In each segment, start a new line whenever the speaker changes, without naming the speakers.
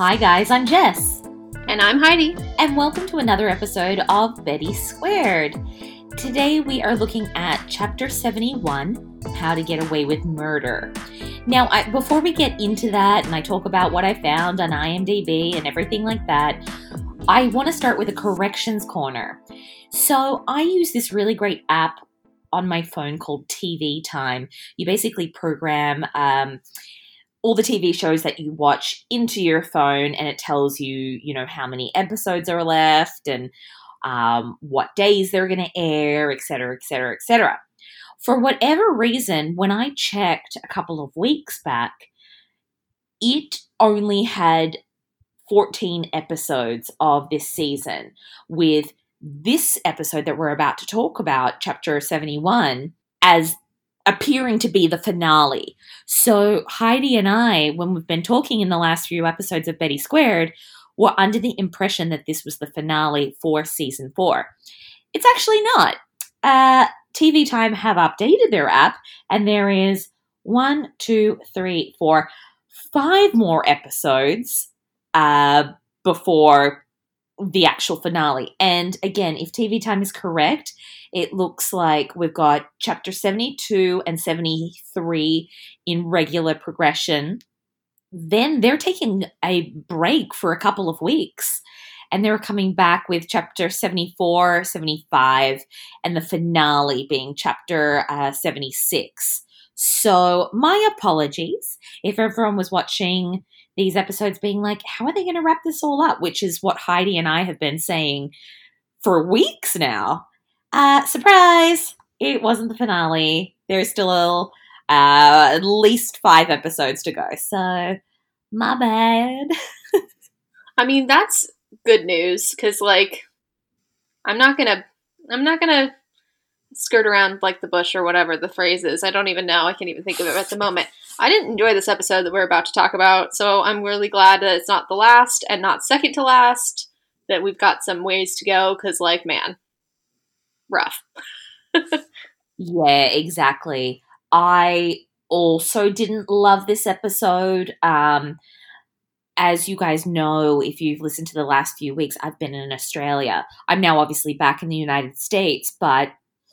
Hi, guys, I'm Jess,
And I'm Heidi.
and welcome to another episode of Betty Squared. Today we are looking at Chapter 71 How to Get Away with Murder. Now, I, before we get into that and I talk about what I found on IMDb and everything like that, I want to start with a corrections corner. So, I use this really great app on my phone called TV Time. You basically program um, all the TV shows that you watch into your phone, and it tells you, you know, how many episodes are left and um, what days they're going to air, et cetera, et cetera, et cetera. For whatever reason, when I checked a couple of weeks back, it only had 14 episodes of this season, with this episode that we're about to talk about, chapter 71, as appearing to be the finale. So Heidi and I, when we've been talking in the last few episodes of Betty Squared, were under the impression that this was the finale for season four. It's actually not. Uh, TV Time have updated their app, and there is one, two, three, four, five more episodes uh, before the actual finale. And again, if TV Time is correct, it looks like we've got chapter 72 and 73 in regular progression. Then they're taking a break for a couple of weeks and they're coming back with chapter 74, 75, and the finale being chapter uh, 76. So, my apologies if everyone was watching these episodes being like, how are they going to wrap this all up? Which is what Heidi and I have been saying for weeks now. Uh, surprise! It wasn't the finale. There's still uh, at least five episodes to go. So, my bad.
I mean, that's good news because, like, I'm not gonna, I'm not gonna skirt around like the bush or whatever the phrase is. I don't even know. I can't even think of it at the moment. I didn't enjoy this episode that we're about to talk about, so I'm really glad that it's not the last and not second to last. That we've got some ways to go because, like, man, rough.
Yeah, exactly. I also didn't love this episode. Um, as you guys know, if you've listened to the last few weeks, I've been in Australia. I'm now obviously back in the United States, but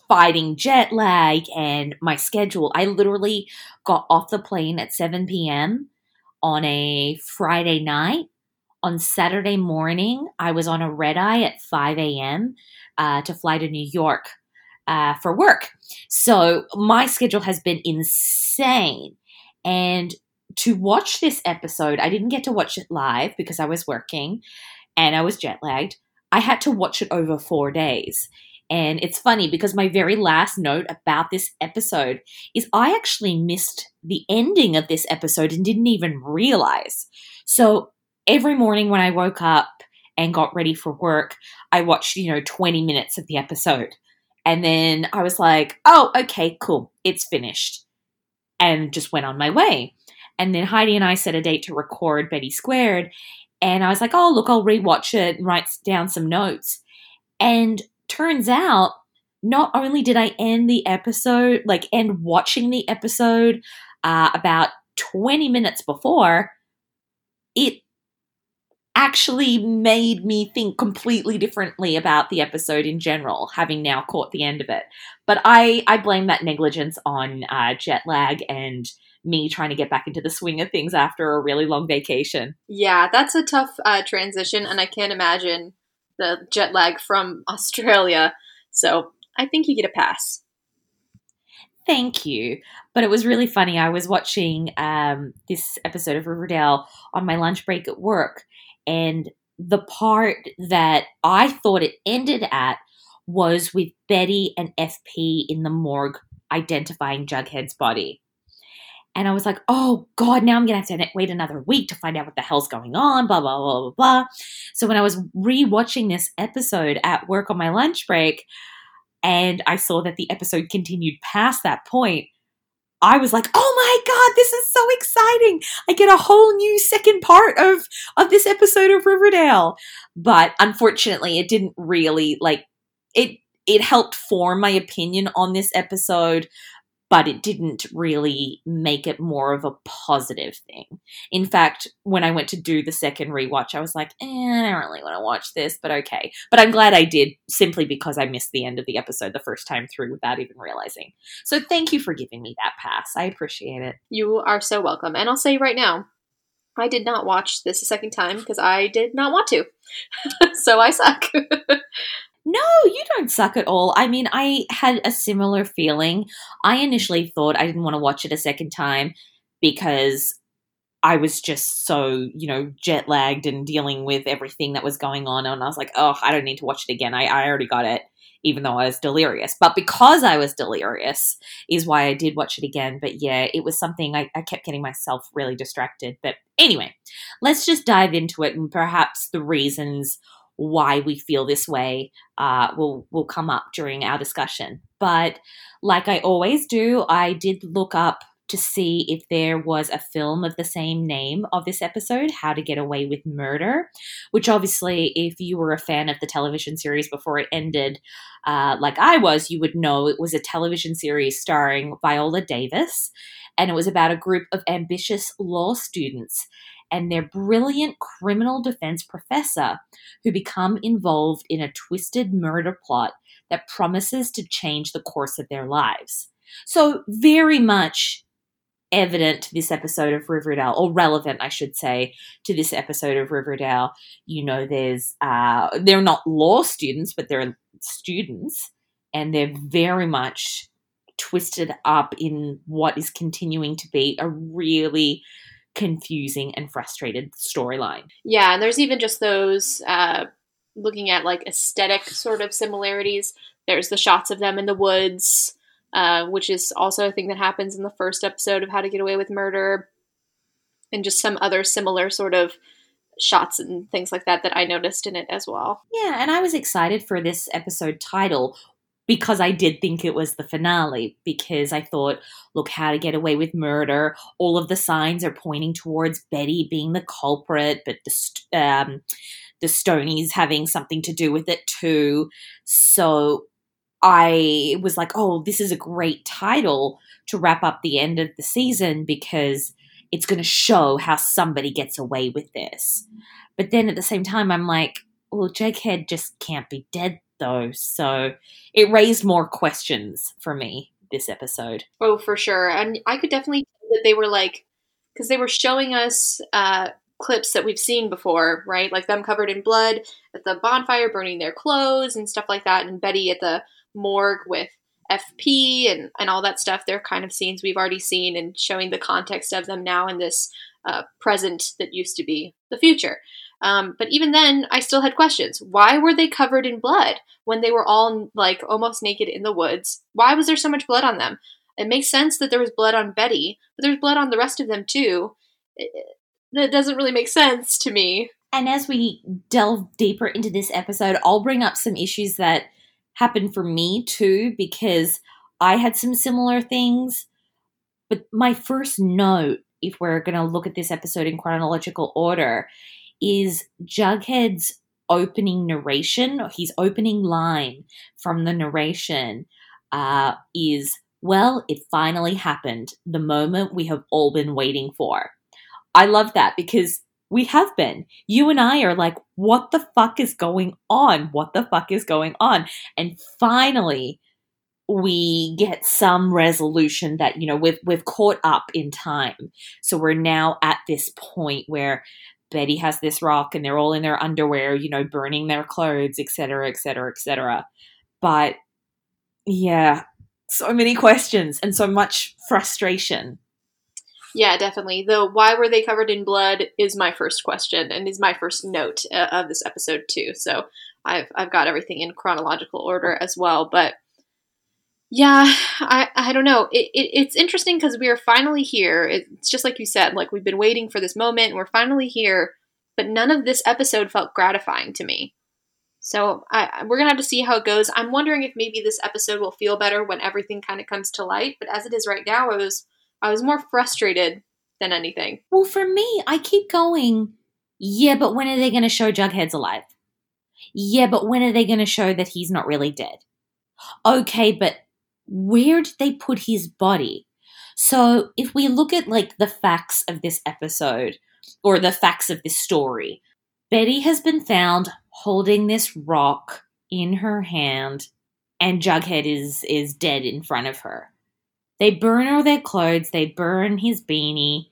fighting jet lag and my schedule, I literally got off the plane at 7 p.m. on a Friday night. On Saturday morning, I was on a red eye at 5 a.m. Uh, to fly to New York uh, for work. So my schedule has been insane. And to watch this episode, I didn't get to watch it live because I was working and I was jet lagged. I had to watch it over four days. And it's funny because my very last note about this episode is I actually missed the ending of this episode and didn't even realize. So every morning when I woke up and got ready for work, I watched, you know, 20 minutes of the episode. And then I was like, oh, okay, cool, it's finished. And just went on my way. And then Heidi and I set a date to record Betty Squared. And I was like, oh, look, I'll rewatch it and write down some notes. And turns out, not only did I end the episode, like end watching the episode uh, about 20 minutes before, it actually made me think completely differently about the episode in general, having now caught the end of it. But I, I blame that negligence on uh, jet lag and me trying to get back into the swing of things after a really long vacation.
Yeah, that's a tough uh, transition, and I can't imagine the jet lag from Australia. So I think you get a pass.
Thank you. But it was really funny. I was watching um, this episode of Riverdale on my lunch break at work, and the part that I thought it ended at was with Betty and FP in the morgue identifying Jughead's body. And I was like, oh God, now I'm going to have to wait another week to find out what the hell's going on, blah, blah, blah, blah, blah. So when I was rewatching this episode at work on my lunch break, and I saw that the episode continued past that point, I was like, "Oh my god, this is so exciting! I get a whole new second part of of this episode of Riverdale." But unfortunately, it didn't really like it it helped form my opinion on this episode, but it didn't really make it more of a positive thing. In fact, when I went to do the second rewatch, I was like, eh, I don't really want to watch this, but okay. But I'm glad I did simply because I missed the end of the episode the first time through without even realizing. So thank you for giving me that pass. I appreciate it.
You are so welcome. And I'll say right now, I did not watch this a second time because I did not want to. so I suck.
No, you don't suck at all. I mean, I had a similar feeling. I initially thought I didn't want to watch it a second time because I was just so, you know, jet lagged and dealing with everything that was going on. And I was like, oh, I don't need to watch it again. I, I already got it, even though I was delirious. But because I was delirious is why I did watch it again. But yeah, it was something I, I kept getting myself really distracted. But anyway, let's just dive into it and perhaps the reasons why we feel this way uh, will will come up during our discussion. But like I always do, I did look up to see if there was a film of the same name of this episode, How to Get Away with Murder, which obviously, if you were a fan of the television series before it ended, uh, like I was, you would know it was a television series starring Viola Davis, and it was about a group of ambitious law students and their brilliant criminal defense professor who become involved in a twisted murder plot that promises to change the course of their lives. So, very much evident to this episode of Riverdale, or relevant, I should say, to this episode of Riverdale. You know, there's uh, they're not law students, but they're students, and they're very much twisted up in what is continuing to be a really confusing and frustrated storyline.
Yeah, and there's even just those uh, looking at like aesthetic sort of similarities. There's the shots of them in the woods, uh, which is also a thing that happens in the first episode of How to Get Away with Murder, and just some other similar sort of shots and things like that that I noticed in it as well.
Yeah, and I was excited for this episode title because I did think it was the finale, because I thought, look, how to get away with murder. All of the signs are pointing towards Betty being the culprit, but the, um, the Stonies having something to do with it too. So I was like, oh, this is a great title to wrap up the end of the season because it's going to show how somebody gets away with this. But then at the same time, I'm like, well, Jughead just can't be dead though. So it raised more questions for me this episode.
Oh, for sure. And I could definitely tell that they were like, because they were showing us uh, clips that we've seen before, right? Like them covered in blood at the bonfire, burning their clothes and stuff like that, and Betty at the morgue with FP and, and all that stuff. They're kind of scenes we've already seen and showing the context of them now in this uh, present that used to be the future. Um, but even then, I still had questions. Why were they covered in blood when they were all like almost naked in the woods? Why was there so much blood on them? It makes sense that there was blood on Betty, but there's blood on the rest of them too. that doesn't really make sense to me.
And as we delve deeper into this episode, I'll bring up some issues that happened for me too, because I had some similar things. But my first note, if we're going to look at this episode in chronological order, is Jughead's opening narration, his opening line from the narration uh, is, Well, it finally happened, the moment we have all been waiting for. I love that because we have been. You and I are like, what the fuck is going on? What the fuck is going on? And finally, we get some resolution that you know we've we've caught up in time so we're now at this point where Betty has this rock and they're all in their underwear, you know, burning their clothes, etc., etc., etc. But yeah, so many questions and so much frustration.
Yeah, definitely. The why were they covered in blood is my first question and is my first note uh, of this episode too. So I've I've got everything in chronological order as well, but yeah, I, I don't know. It, it it's interesting because we are finally here. It's just like you said, like we've been waiting for this moment and we're finally here, but none of this episode felt gratifying to me. So I, we're gonna have to see how it goes. I'm wondering if maybe this episode will feel better when everything kind of comes to light. But as it is right now, I was I was more frustrated than anything.
Well, for me, I keep going. Yeah, but when are they to show Jughead's alive? Yeah, but when are they to show that he's not really dead? Okay, but where did they put his body? So if we look at like the facts of this episode or the facts of this story, Betty has been found holding this rock in her hand and Jughead is is dead in front of her. They burn all their clothes, they burn his beanie.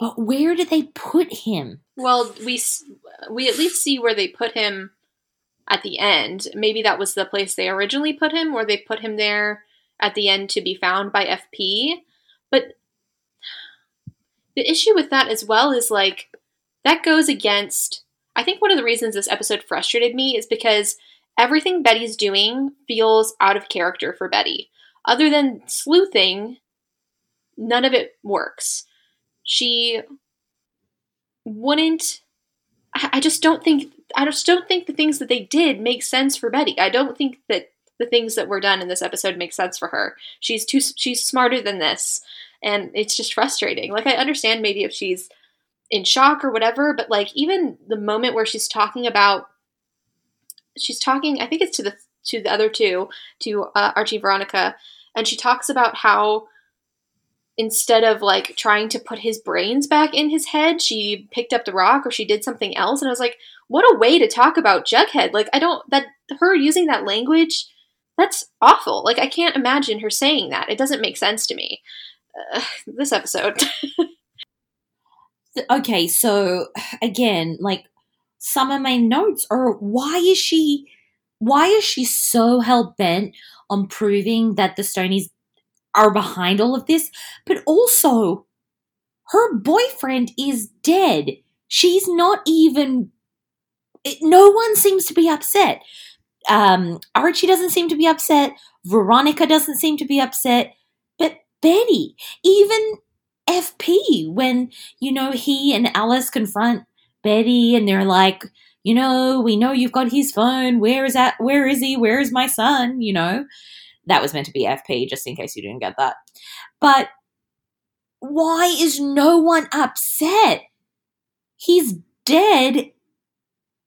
But where did they put him?
Well, we we at least see where they put him at the end. Maybe that was the place they originally put him, or they put him there at the end to be found by FP. But the issue with that as well is like that goes against. I think one of the reasons this episode frustrated me is because everything Betty's doing feels out of character for Betty. Other than sleuthing, none of it works. She wouldn't. I just don't think. I just don't think the things that they did make sense for Betty. I don't think that the things that were done in this episode make sense for her. She's too. She's smarter than this, and it's just frustrating. Like I understand maybe if she's in shock or whatever, but like even the moment where she's talking about she's talking. I think it's to the to the other two, to uh, Archie Veronica, and she talks about how instead of like trying to put his brains back in his head, she picked up the rock or she did something else. And I was like, what a way to talk about Jughead. Like, I don't, that, her using that language, that's awful. Like, I can't imagine her saying that. It doesn't make sense to me. Uh, this episode.
okay, so again, like, some of my notes are why is she why is she so hell bent on proving that the Stonies are behind all of this? But also, her boyfriend is dead. She's not even. no one seems to be upset. Um, Archie doesn't seem to be upset. Veronica doesn't seem to be upset. But Betty, even FP, when, you know, he and Alice confront Betty and they're like, you know, we know you've got his phone. Where is that? Where is he? Where is my son? You know, that was meant to be FP, just in case you didn't get that. But why is no one upset? He's dead,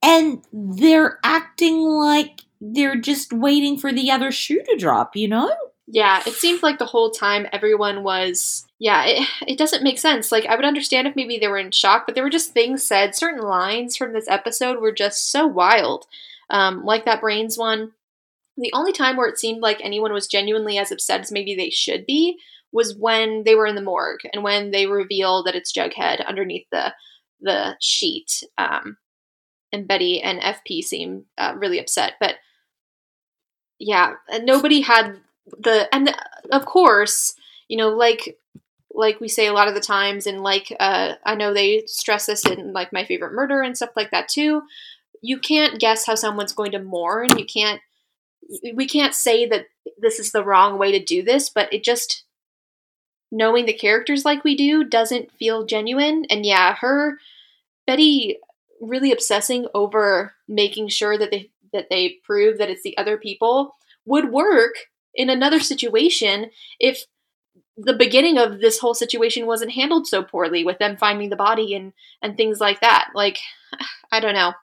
and they're acting like they're just waiting for the other shoe to drop, you know?
Yeah, it seemed like the whole time everyone was. Yeah, it, it doesn't make sense. Like, I would understand if maybe they were in shock, but there were just things said. Certain lines from this episode were just so wild. Um, like that Brains one. The only time where it seemed like anyone was genuinely as upset as maybe they should be was when they were in the morgue and when they reveal that it's Jughead underneath the the sheet. Um, and Betty and FP seem uh, really upset, but yeah, nobody had the and of course you know like like we say a lot of the times and like uh, i know they stress this in like my favorite murder and stuff like that too you can't guess how someone's going to mourn you can't we can't say that this is the wrong way to do this but it just knowing the characters like we do doesn't feel genuine. And yeah her betty really obsessing over making sure that they that they prove that it's the other people would work in another situation if the beginning of this whole situation wasn't handled so poorly with them finding the body and and things like that. Like i don't know.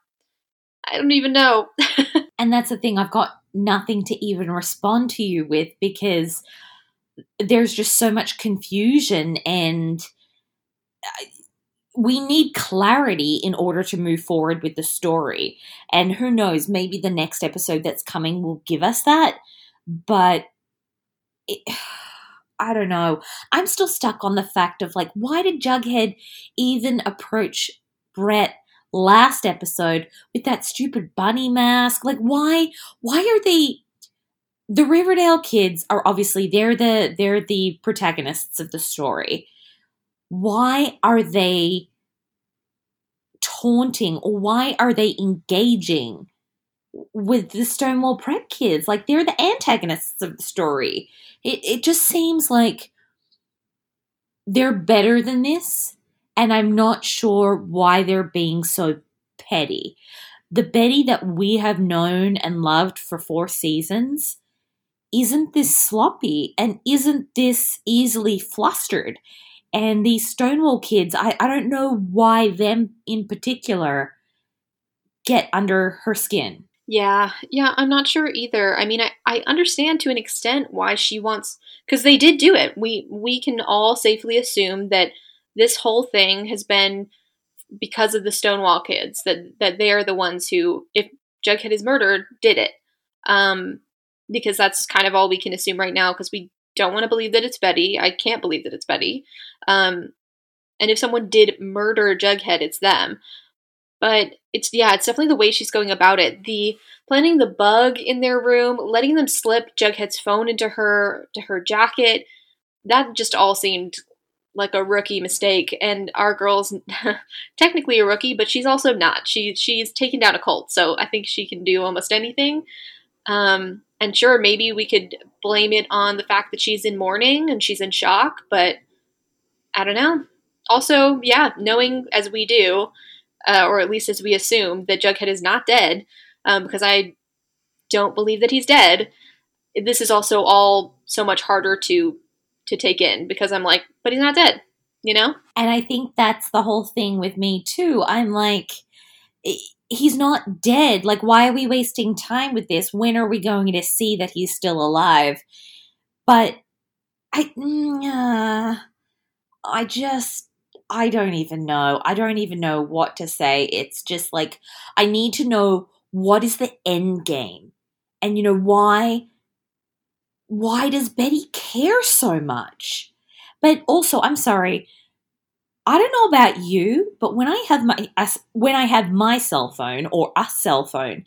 I don't even know.
And that's the thing i've got nothing to even respond to you with because there's just so much confusion and uh, we need clarity in order to move forward with the story and who knows maybe the next episode that's coming will give us that but it, I don't know. I'm still stuck on the fact of like, why did Jughead even approach Brett last episode with that stupid bunny mask? Like, why? Why are they? The Riverdale kids are obviously they're the they're the protagonists of the story. Why are they taunting or why are they engaging with the Stonewall Prep kids. Like they're the antagonists of the story. It it just seems like they're better than this, and I'm not sure why they're being so petty. The Betty that we have known and loved for four seasons isn't this sloppy and isn't this easily flustered. And these Stonewall kids, I, I don't know why them in particular get under her skin.
Yeah, yeah, I'm not sure either. I mean, I, I understand to an extent why she wants because they did do it. We we can all safely assume that this whole thing has been because of the Stonewall kids that that they are the ones who, if Jughead is murdered, did it. Um, because that's kind of all we can assume right now because we don't want to believe that it's Betty. I can't believe that it's Betty. Um, and if someone did murder Jughead, it's them. But it's yeah, it's definitely the way she's going about it. The planting the bug in their room, letting them slip Jughead's phone into her to her jacket. That just all seemed like a rookie mistake and our girl's technically a rookie but she's also not. She she's taken down a cult so i think she can do almost anything. Um, and sure maybe we could blame it on the fact that she's in mourning and she's in shock but i don't know. Also yeah knowing as we do uh, or at least as we assume that jughead is not dead um, because i don't believe that he's dead this is also all so much harder to to take in because I'm like, but he's not dead, you know?
And I think that's the whole thing with me too. I'm like, he's not dead. Like, why are we wasting time with this? When are we going to see that he's still alive? But I, uh, I just, I don't even know. I don't even know what to say. It's just like, I need to know what is the end game? And, you know, why why does Betty care so much? But also, I'm sorry, I don't know about you, but when I have my when I have my cell phone or a cell phone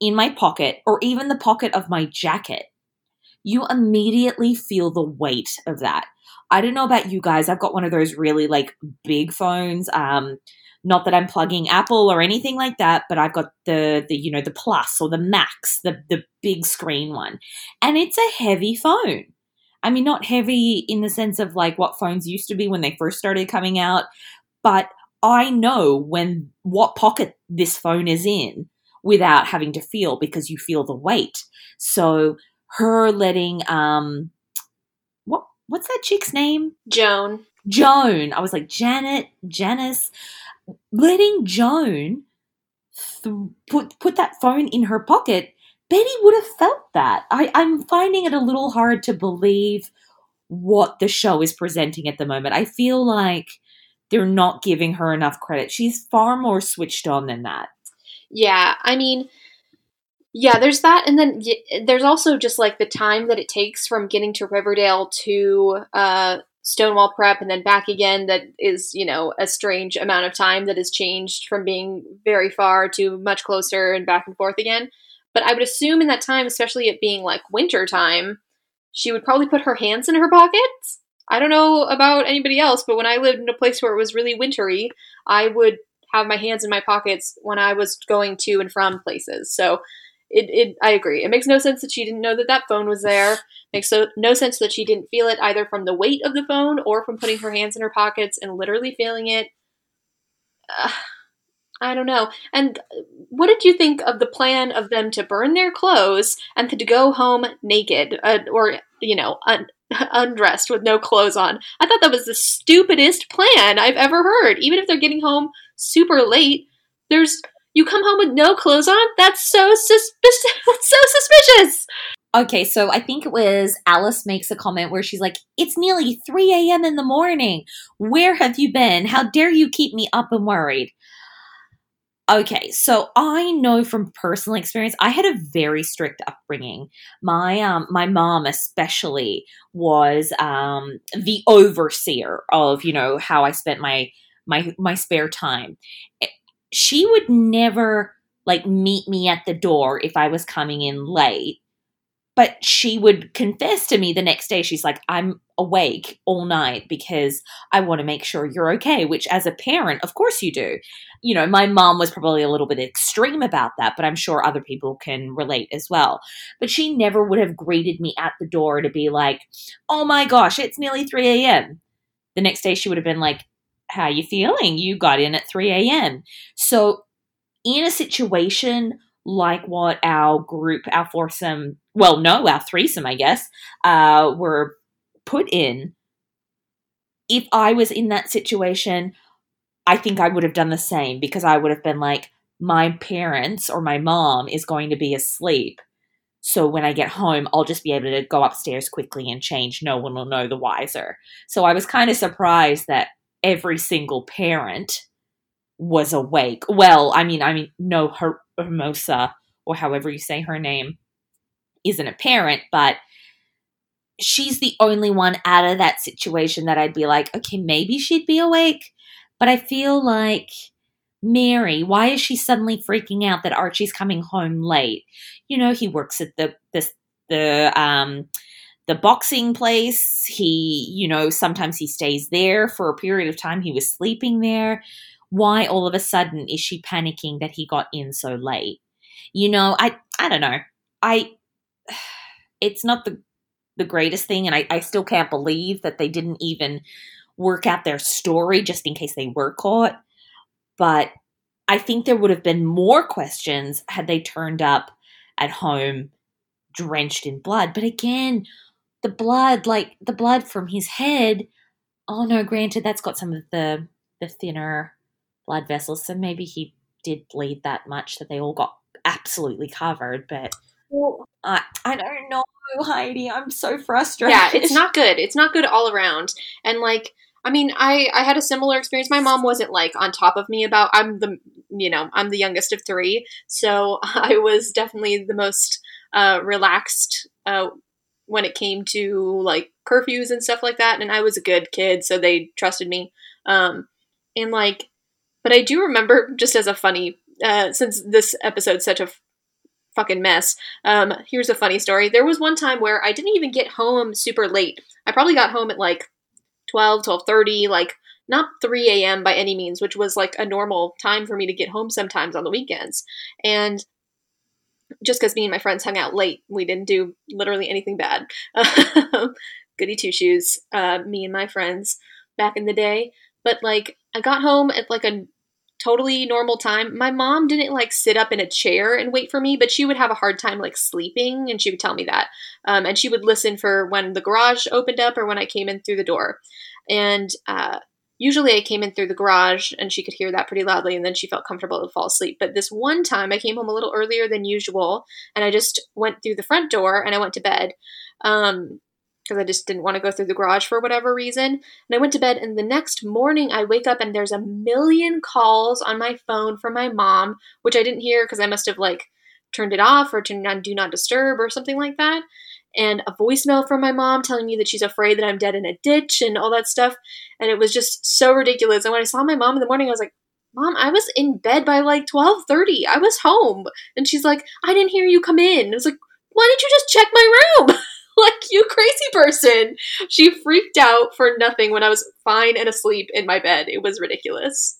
in my pocket or even the pocket of my jacket, you immediately feel the weight of that. I don't know about you guys. I've got one of those really like big phones. Um, not that I'm plugging Apple or anything like that, but I've got the the you know the Plus or the Max, the the big screen one, and it's a heavy phone. I mean, not heavy in the sense of like what phones used to be when they first started coming out, but I know when what pocket this phone is in without having to feel because you feel the weight. So her letting um what what's that chick's name?
Joan.
Joan. I was like Janet, Janice letting Joan th- put put that phone in her pocket, Betty would have felt that. I, I'm finding it a little hard to believe what the show is presenting at the moment. I feel like they're not giving her enough credit. She's far more switched on than that.
Yeah, I mean, yeah, there's that, and then there's also just like the time that it takes from getting to Riverdale to uh, Stonewall Prep and then back again, that is, you know, a strange amount of time that has changed from being very far to much closer and back and forth again. But I would assume in that time, especially it being like winter time, she would probably put her hands in her pockets. I don't know about anybody else, but when I lived in a place where it was really wintry, I would have my hands in my pockets when I was going to and from places. So it, it I agree. It makes no sense that she didn't know that that phone was there. Makes so, no sense that she didn't feel it either from the weight of the phone or from putting her hands in her pockets and literally feeling it. Uh, I don't know. And what did you think of the plan of them to burn their clothes and to go home naked uh, or, you know, un- undressed with no clothes on? I thought that was the stupidest plan I've ever heard. Even if they're getting home super late, there's you come home with no clothes on? That's so suspicious. so suspicious.
Okay, so I think it was Alice makes a comment where she's like, It's nearly 3 a.m. in the morning. Where have you been? How dare you keep me up and worried? Okay, so I know from personal experience, I had a very strict upbringing. My um, my mom especially was um, the overseer of you know how I spent my my my spare time she would never like meet me at the door if I was coming in late. But she would confess to me the next day. She's like, I'm awake all night because I want to make sure you're okay, which as a parent, of course you do. You know, my mom was probably a little bit extreme about that, but I'm sure other people can relate as well. But she never would have greeted me at the door to be like, oh my gosh, it's nearly 3 a.m. The next day she would have been like, how you feeling? You got in at 3 a.m. So in a situation like what our group, our foursome, well, no, our threesome, I guess, uh, were put in, if I was in that situation, I think I would have done the same because I would have been like, my parents or my mom is going to be asleep. So when I get home, I'll just be able to go upstairs quickly and change. No one will know the wiser. So I was kind of surprised that every single parent was awake. Well, I mean, I mean, no, Her- Hermosa or however you say her name isn't a parent, but she's the only one out of that situation that I'd be like, okay, maybe she'd be awake. But I feel like Mary, why is she suddenly freaking out that Archie's coming home late? You know, he works at the the the um the boxing place. He, you know, sometimes he stays there for a period of time. He was sleeping there. Why all of a sudden is she panicking that he got in so late? You know, I I don't know. I it's not the the greatest thing and I, I still can't believe that they didn't even work out their story just in case they were caught. But I think there would have been more questions had they turned up at home drenched in blood. But again, the blood, like the blood from his head, oh no, granted that's got some of the the thinner blood vessels, so maybe he did bleed that much that they all got absolutely covered, but well, I I don't know, Heidi. I'm so frustrated.
Yeah, it's not good. It's not good all around. And like I mean, I I had a similar experience. My mom wasn't like on top of me about I'm the you know, I'm the youngest of 3, so I was definitely the most uh relaxed uh when it came to like curfews and stuff like that and I was a good kid, so they trusted me. Um and like but I do remember just as a funny uh since this episode's such a fucking mess. Um, here's a funny story. There was one time where I didn't even get home super late. I probably got home at like 12, 12.30, like not 3 a.m. by any means, which was like a normal time for me to get home sometimes on the weekends. And just because me and my friends hung out late, we didn't do literally anything bad. Goody two shoes, uh, me and my friends back in the day. But like, I got home at like a totally normal time. My mom didn't like sit up in a chair and wait for me, but she would have a hard time like sleeping, and she would tell me that. Um, and she would listen for when the garage opened up or when I came in through the door. And uh, usually I came in through the garage and she could hear that pretty loudly, and then she felt comfortable to fall asleep. But this one time I came home a little earlier than usual, and I just went through the front door and I went to bed. Um, because I just didn't want to go through the garage for whatever reason. And I went to bed, and the next morning I wake up and there's a million calls on my phone from my mom, which I didn't hear because I must have like turned it off or turned on Do Not Disturb or something like that. And a voicemail from my mom telling me that she's afraid that I'm dead in a ditch and all that stuff. And it was just so ridiculous. And when I saw my mom in the morning, I was like, Mom, I was in bed by like 12:30. I was home. And she's like, I didn't hear you come in. I was like, why didn't you just check my room? like, you crazy person. She freaked out for nothing when I was fine and asleep in my bed. It was ridiculous.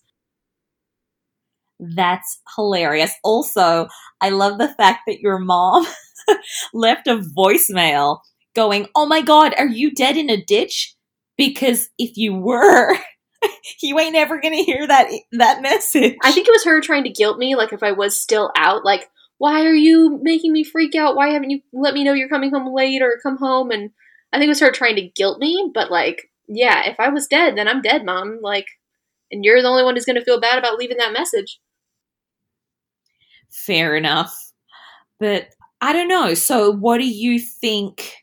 That's hilarious. Also, I love the fact that your mom left a voicemail going, Oh my God, are you dead in a ditch? Because if you were, you ain't ever gonna hear that that message.
I think it was her trying to guilt me, like if I was still out, like why are you making me freak out? Why haven't you let me know you're coming home late or come home? And I think it was her trying to guilt me, but like, yeah, if I was dead, then I'm dead, mom. Like, and you're the only one who's to feel bad about leaving that message.
Fair enough. But I don't know. So, what do you think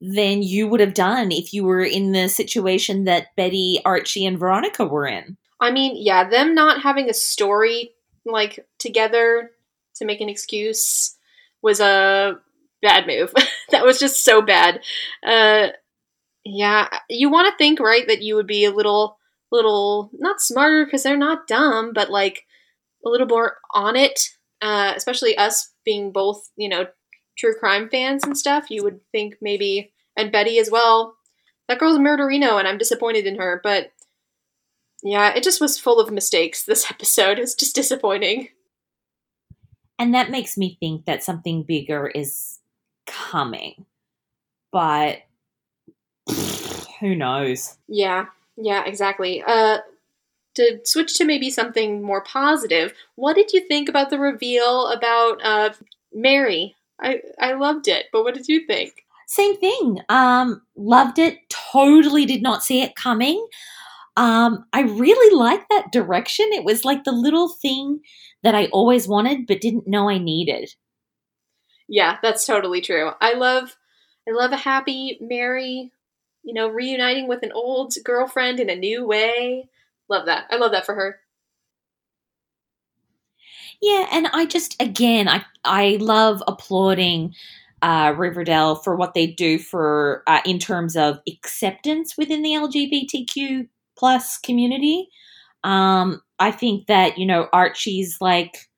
then you would have done if you were in the situation that Betty, Archie, and Veronica were in?
I mean, yeah, them not having a story like together to make an excuse was a bad move. that was just so bad. Uh, yeah, you want to think right that you would be a little, little not smarter because they're not dumb, but like a little more on it. Uh, especially us being both, you know, true crime fans and stuff. You would think maybe, and Betty as well. That girl's a murderino, and I'm disappointed in her. But yeah, it just was full of mistakes. This episode is just disappointing.
And that makes me think that something bigger is coming. But who knows?
Yeah, yeah, exactly. Uh, to switch to maybe something more positive, what did you think about the reveal about uh, Mary? I I loved it, but what did you think?
Same thing. Um, loved it. Totally did not see it coming. Um, I really like that direction. It was like the little thing that I always wanted but didn't know I needed.
Yeah, that's totally true. I love I love a happy, Mary, you know, reuniting with an old girlfriend in a new way. Love that. I love that for her.
Yeah, and I just again, I I love applauding uh, Riverdale for what they do for uh, in terms of acceptance within the LGBTQ plus community. Um, I think that you know Archie's like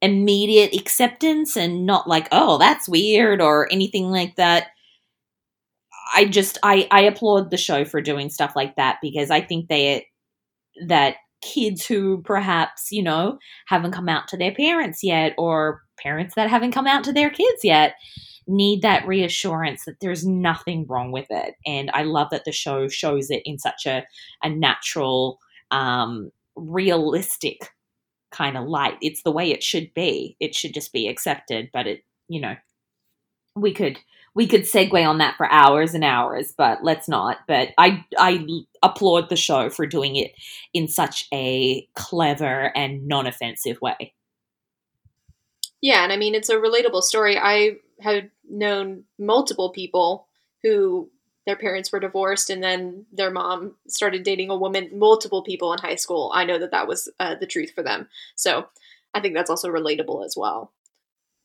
immediate acceptance and not like oh that's weird or anything like that. I just I I applaud the show for doing stuff like that because I think they that kids who perhaps, you know, haven't come out to their parents yet or parents that haven't come out to their kids yet need that reassurance that there's nothing wrong with it. And I love that the show shows it in such a, a natural, um, realistic kind of light. It's the way it should be. It should just be accepted, but it, you know, we could we could segue on that for hours and hours, but let's not. But I I applaud the show for doing it in such a clever and non-offensive way.
Yeah, and I mean it's a relatable story. I have known multiple people who their parents were divorced and then their mom started dating a woman multiple people in high school i know that that was uh, the truth for them so i think that's also relatable as well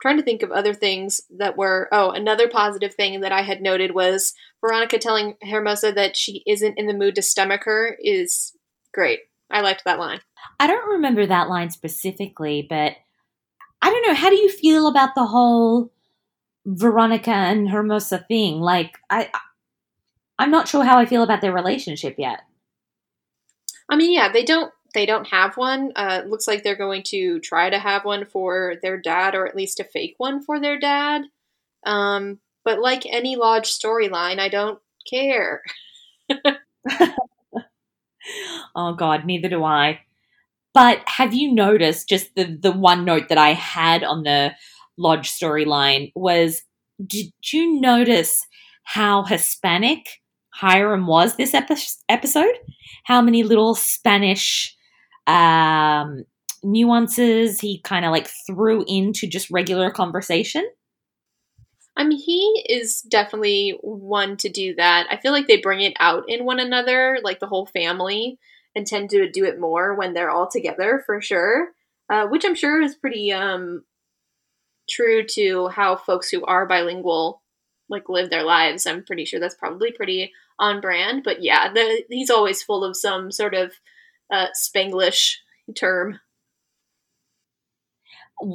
trying to think of other things that were oh another positive thing that i had noted was veronica telling hermosa that she isn't in the mood to stomach her is great. I liked that line.
I don't remember that line specifically but i don't know. How do you feel about the whole veronica and hermosa thing? Like i i'm not sure how i feel about their relationship yet.
I mean yeah they don't they don't have one. Uh, looks like they're going to try to have one for their dad, or at least a fake one for their dad. Um, but like any Lodge storyline, I don't care.
oh God, neither do I. But have you noticed just the the one note that I had on the Lodge storyline was did you notice how Hispanic Hiram was this epi- episode? How many little Spanish um, nuances he kind of like threw into just regular conversation?
I mean, he is definitely one to do that. I feel like they bring it out in one another, like the whole family, and tend to do it more when they're all together for sure. Uh, which I'm sure is pretty um, true to how folks who are bilingual like live their lives. I'm pretty sure that's probably pretty on brand. But yeah, the, he's always full of some sort of uh, Spanglish term.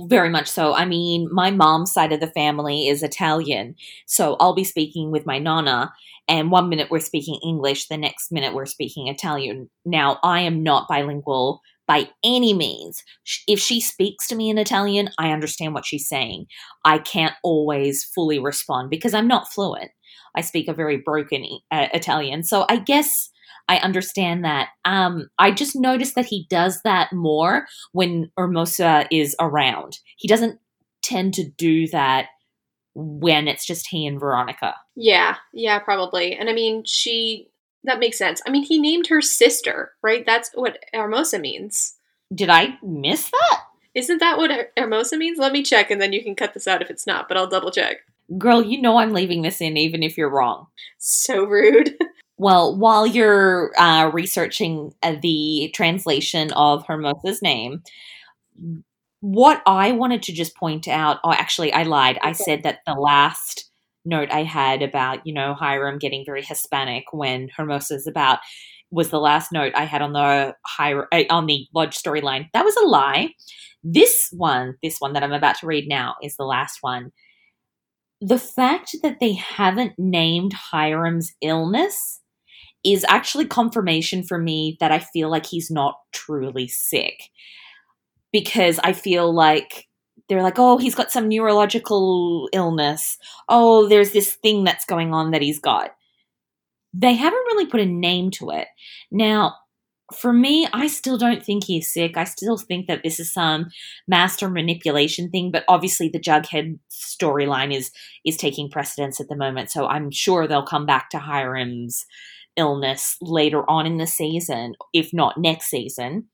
Very much so. I mean, my mom's side of the family is Italian. So I'll be speaking with my nonna, and one minute we're speaking English, the next minute we're speaking Italian. Now, I am not bilingual by any means. If she speaks to me in Italian, I understand what she's saying. I can't always fully respond because I'm not fluent. I speak a very broken uh, Italian. So I guess I understand that. Um, I just noticed that he does that more when Hermosa is around. He doesn't tend to do that when it's just he and Veronica.
Yeah, yeah, probably. And I mean, she that makes sense. I mean, he named her sister, right? That's what Hermosa means.
Did I miss that?
Isn't that what Hermosa means? Let me check and then you can cut this out if it's not, but I'll double check.
Girl, you know I'm leaving this in even if you're wrong.
So rude.
Well, while you're uh, researching uh, the translation of Hermosa's name, what I wanted to just point out, oh, actually, I lied. I said that the last note I had about, you know, Hiram getting very Hispanic when Hermosa's about was the last note I had on the Hiram, uh, on the Lodge storyline. That was a lie. This one, this one that I'm about to read now, is the last one. The fact that they haven't named Hiram's illness is actually confirmation for me that I feel like he's not truly sick. Because I feel like they're like, oh, he's got some neurological illness. Oh, there's this thing that's going on that he's got. They haven't really put a name to it. Now, for me, I still don't think he's sick. I still think that this is some master manipulation thing, but obviously the Jughead storyline is is taking precedence at the moment. So I'm sure they'll come back to Hiram's illness later on in the season, if not next season.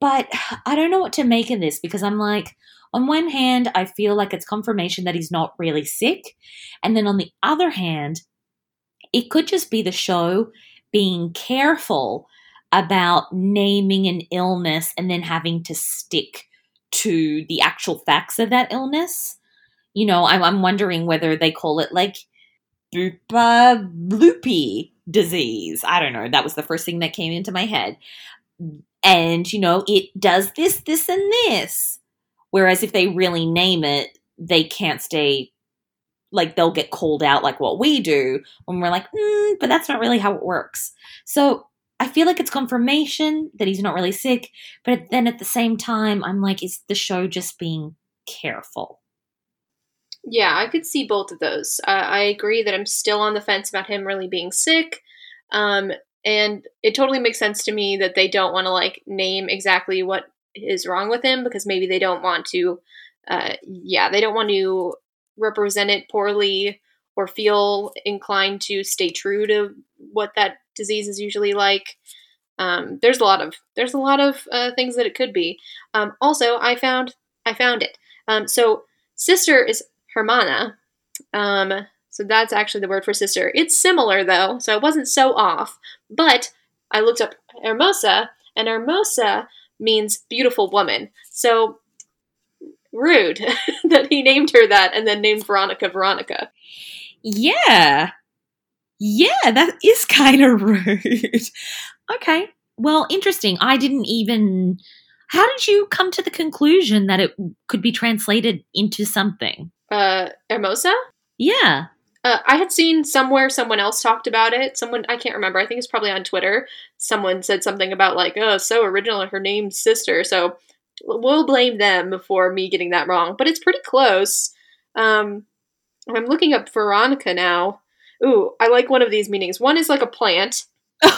But I don't know what to make of this because I'm like, on one hand, I feel like it's confirmation that he's not really sick. And then on the other hand, it could just be the show being careful about naming an illness and then having to stick to the actual facts of that illness. You know, I'm, I'm wondering whether they call it like Bupa loopy disease. I don't know. That was the first thing that came into my head. And, you know, it does this, this, and this. Whereas if they really name it, they can't stay, like, they'll get called out like what we do when we're like, mm, but that's not really how it works. So I feel like it's confirmation that he's not really sick, but then at the same time, I'm like, is the show just being careful?
Yeah, I could see both of those. Uh, I agree that I'm still on the fence about him really being sick. Um, and it totally makes sense to me that they don't want to like name exactly what is wrong with him because maybe they don't want to, uh, yeah, they don't want to represent it poorly or feel inclined to stay true to what that disease is usually like. Um, there's a lot of there's a lot of uh, things that it could be. Um, also, I found I found it. Um, so sister is Hermana. Um, so that's actually the word for sister. It's similar though, so it wasn't so off. But I looked up Hermosa, and Hermosa means beautiful woman. So rude that he named her that and then named Veronica Veronica.
Yeah. Yeah, that is kind of rude. okay. Well, interesting. I didn't even. How did you come to the conclusion that it could be translated into something?
Uh, Hermosa?
Yeah.
Uh, I had seen somewhere someone else talked about it. Someone I can't remember. I think it's probably on Twitter. Someone said something about like, "Oh, so original." Her name's sister. So we'll blame them for me getting that wrong. But it's pretty close. Um, I'm looking up Veronica now. Ooh, I like one of these meanings. One is like a plant.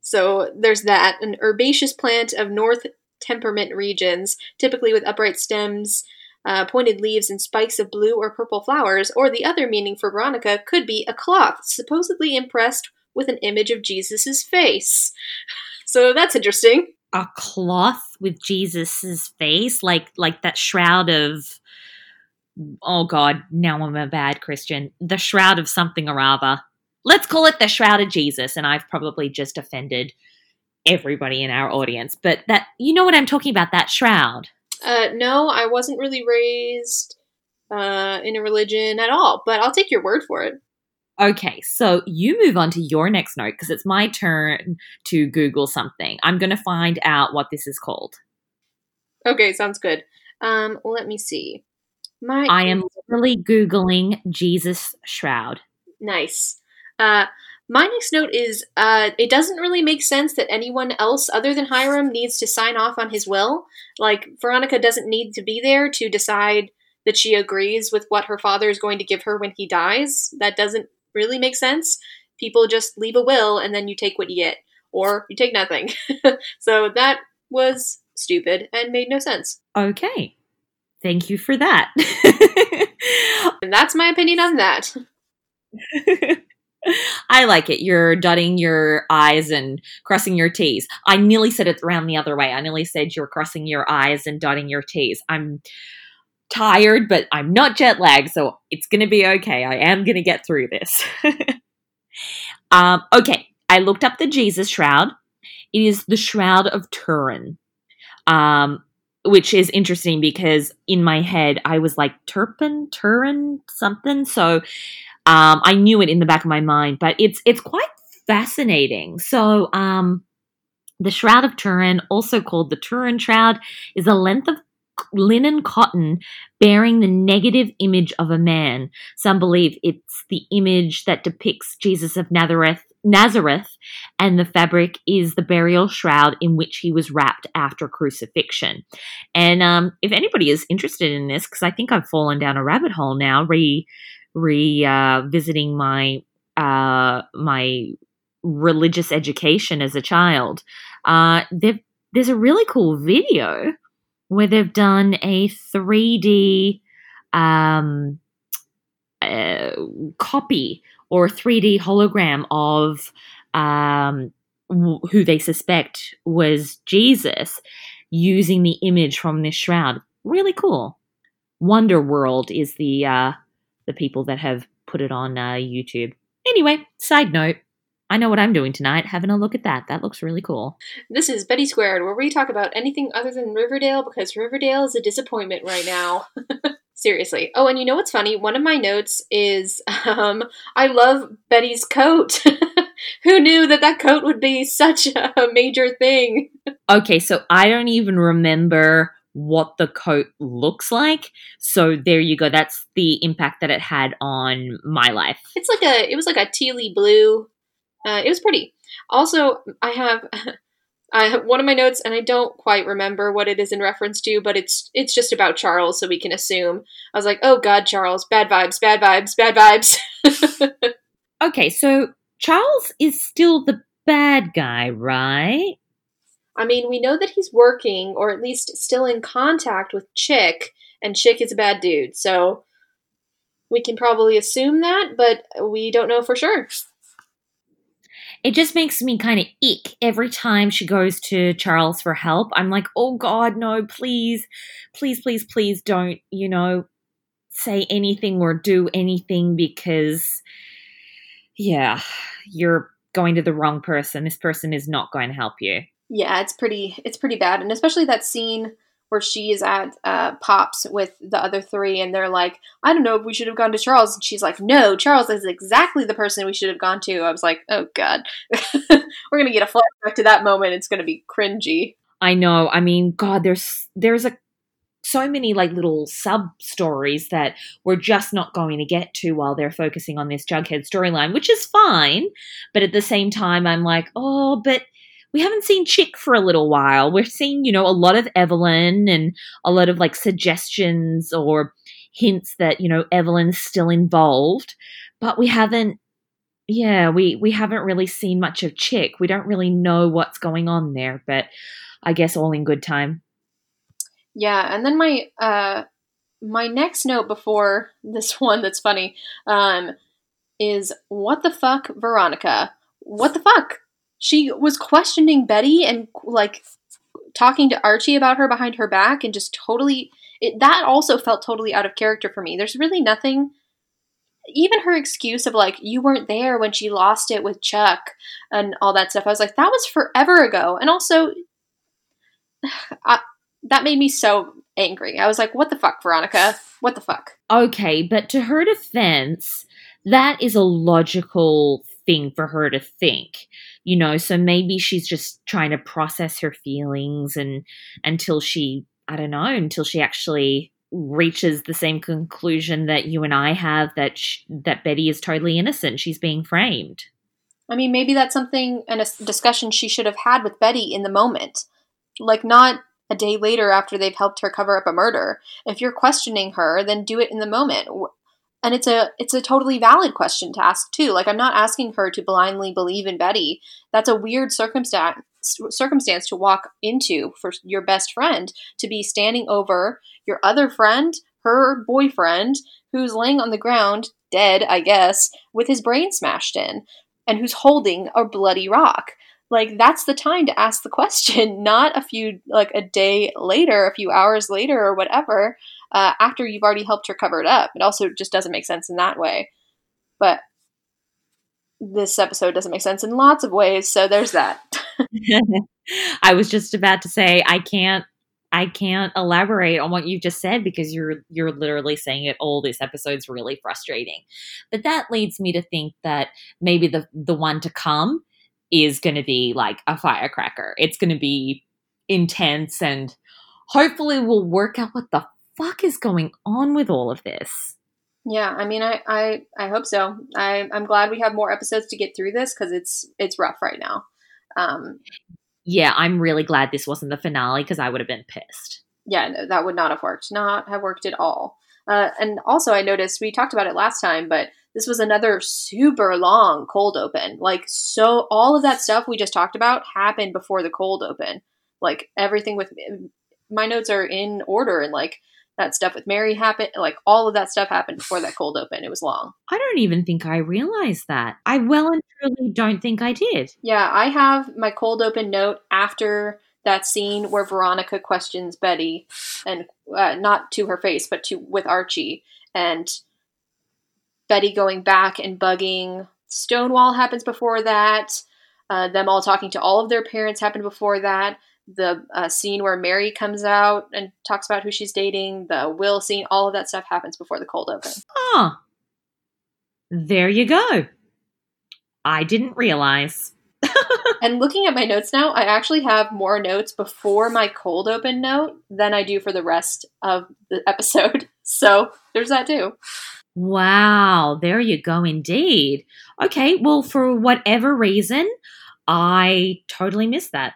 so there's that an herbaceous plant of north temperament regions, typically with upright stems uh, pointed leaves and spikes of blue or purple flowers, or the other meaning for Veronica could be a cloth supposedly impressed with an image of Jesus' face. So that's interesting.
A cloth with Jesus' face, like like that shroud of oh god, now I'm a bad Christian. The shroud of something or other. Let's call it the shroud of Jesus, and I've probably just offended everybody in our audience. But that you know what I'm talking about, that shroud.
Uh, no, I wasn't really raised uh, in a religion at all, but I'll take your word for it.
Okay, so you move on to your next note because it's my turn to Google something. I'm going to find out what this is called.
Okay, sounds good. Um, let me see.
My I am literally Googling Jesus shroud.
Nice. Uh, my next note is uh, it doesn't really make sense that anyone else other than Hiram needs to sign off on his will. Like, Veronica doesn't need to be there to decide that she agrees with what her father is going to give her when he dies. That doesn't really make sense. People just leave a will and then you take what you get, or you take nothing. so that was stupid and made no sense.
Okay. Thank you for that.
and that's my opinion on that.
I like it. You're dotting your I's and crossing your T's. I nearly said it around the other way. I nearly said you're crossing your I's and dotting your T's. I'm tired, but I'm not jet lagged, so it's going to be okay. I am going to get through this. um, okay, I looked up the Jesus shroud. It is the Shroud of Turin, um, which is interesting because in my head I was like Turpin, Turin, something. So um, I knew it in the back of my mind, but it's it's quite fascinating. So, um, the Shroud of Turin, also called the Turin Shroud, is a length of linen cotton bearing the negative image of a man. Some believe it's the image that depicts Jesus of Nazareth. Nazareth, and the fabric is the burial shroud in which he was wrapped after crucifixion. And um, if anybody is interested in this, because I think I've fallen down a rabbit hole now, re revisiting uh, my uh, my religious education as a child, uh, there's a really cool video where they've done a 3D um, uh, copy or a 3D hologram of um, who they suspect was Jesus using the image from this shroud. Really cool. Wonder World is the uh, the people that have put it on uh, YouTube. Anyway, side note. I know what I'm doing tonight, having a look at that. That looks really cool.
This is Betty Squared, where we talk about anything other than Riverdale because Riverdale is a disappointment right now. Seriously. Oh, and you know what's funny? One of my notes is um, I love Betty's coat. Who knew that that coat would be such a major thing?
Okay, so I don't even remember what the coat looks like. So there you go. That's the impact that it had on my life.
It's like a it was like a tealy blue. Uh, it was pretty. Also, I have I have one of my notes, and I don't quite remember what it is in reference to, but it's it's just about Charles, so we can assume. I was like, oh God, Charles, bad vibes, bad vibes, bad vibes.
okay, so Charles is still the bad guy, right?
I mean, we know that he's working, or at least still in contact with Chic, and Chic is a bad dude. So we can probably assume that, but we don't know for sure.
It just makes me kind of ick every time she goes to Charles for help. I'm like, oh God, no, please, please, please, please don't, you know, say anything or do anything because, yeah, you're going to the wrong person. This person is not going to help you
yeah, it's pretty it's pretty bad, and especially that scene where she is at uh, Pops with the other three, and they're like, "I don't know if we should have gone to Charles," and she's like, "No, Charles is exactly the person we should have gone to." I was like, "Oh God, we're gonna get a flashback to that moment. It's gonna be cringy."
I know. I mean, God, there's there's a so many like little sub stories that we're just not going to get to while they're focusing on this Jughead storyline, which is fine. But at the same time, I'm like, oh, but we haven't seen Chic for a little while. We're seeing, you know, a lot of Evelyn and a lot of like suggestions or hints that, you know, Evelyn's still involved, but we haven't yeah, we we haven't really seen much of Chick. We don't really know what's going on there, but I guess all in good time.
Yeah, and then my uh my next note before this one that's funny um is what the fuck Veronica? What the fuck? She was questioning Betty and like talking to Archie about her behind her back and just totally it, that also felt totally out of character for me. There's really nothing even her excuse of like you weren't there when she lost it with Chuck and all that stuff. I was like that was forever ago. And also I, that made me so angry. I was like what the fuck Veronica? What the fuck?
Okay, but to her defense, that is a logical thing for her to think you know so maybe she's just trying to process her feelings and until she i don't know until she actually reaches the same conclusion that you and i have that sh- that betty is totally innocent. She's being framed.
I mean maybe that's something and a discussion she should have had with betty in the moment. Like not a day later after they've helped her cover up a murder. If you're questioning her then do it in the moment and it's a it's a totally valid question to ask too. Like i'm not asking her to blindly believe in betty. That's a weird circumstance circumstance to walk into for your best friend to be standing over your other friend her boyfriend who's laying on the ground dead i guess with his brain smashed in and who's holding a bloody rock. Like that's the time to ask the question not a few like a day later a few hours later or whatever uh, after you've already helped her cover it up. It also just doesn't make sense in that way. But this episode doesn't make sense in lots of ways, so there's that.
I was just about to say I can't I can't elaborate on what you just said because you're you're literally saying it all this episode's really frustrating. But that leads me to think that maybe the the one to come is going to be like a firecracker. It's going to be intense and hopefully we'll work out what the fuck is going on with all of this?
Yeah, I mean, I I, I hope so. I I'm glad we have more episodes to get through this because it's it's rough right now. Um,
yeah, I'm really glad this wasn't the finale because I would have been pissed.
Yeah, no, that would not have worked. Not have worked at all. Uh, and also, I noticed we talked about it last time, but this was another super long cold open. Like, so all of that stuff we just talked about happened before the cold open. Like everything with my notes are in order, and like that stuff with Mary happened. Like all of that stuff happened before that cold open. It was long.
I don't even think I realized that. I well and truly don't think I did.
Yeah, I have my cold open note after that scene where Veronica questions Betty, and uh, not to her face, but to with Archie, and Betty going back and bugging Stonewall happens before that. Uh, them all talking to all of their parents happened before that. The uh, scene where Mary comes out and talks about who she's dating, the will scene, all of that stuff happens before the cold open.
Oh, there you go. I didn't realize.
and looking at my notes now, I actually have more notes before my cold open note than I do for the rest of the episode. So there's that too.
Wow, there you go, indeed. Okay, well, for whatever reason, I totally missed that.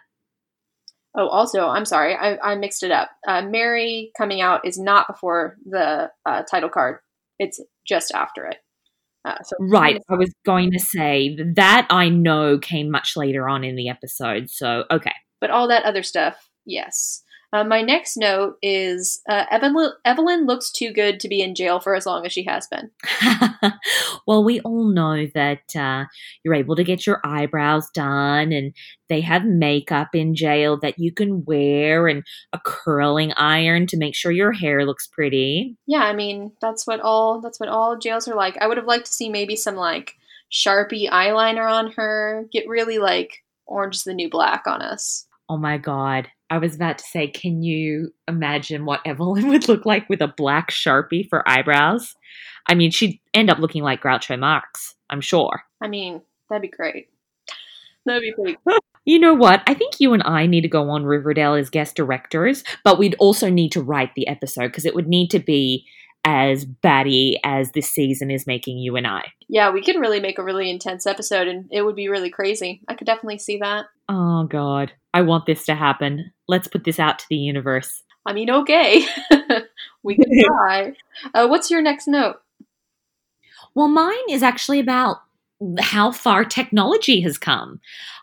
Oh, also, I'm sorry, I, I mixed it up. Uh, Mary coming out is not before the uh, title card, it's just after it.
Uh, so right, I was going to say that I know came much later on in the episode, so okay.
But all that other stuff, yes. Uh, my next note is uh, Evelyn, Evelyn looks too good to be in jail for as long as she has been.
well, we all know that uh, you're able to get your eyebrows done, and they have makeup in jail that you can wear, and a curling iron to make sure your hair looks pretty.
Yeah, I mean that's what all that's what all jails are like. I would have liked to see maybe some like Sharpie eyeliner on her, get really like orange is the new black on us.
Oh my god. I was about to say, can you imagine what Evelyn would look like with a black sharpie for eyebrows? I mean, she'd end up looking like Groucho Marx, I'm sure.
I mean, that'd be great. That'd be pretty.
you know what? I think you and I need to go on Riverdale as guest directors, but we'd also need to write the episode because it would need to be as batty as this season is making you and I.
Yeah, we could really make a really intense episode and it would be really crazy. I could definitely see that.
Oh, God. I want this to happen. Let's put this out to the universe.
I mean, okay. we can try. Uh, what's your next note?
Well, mine is actually about how far technology has come.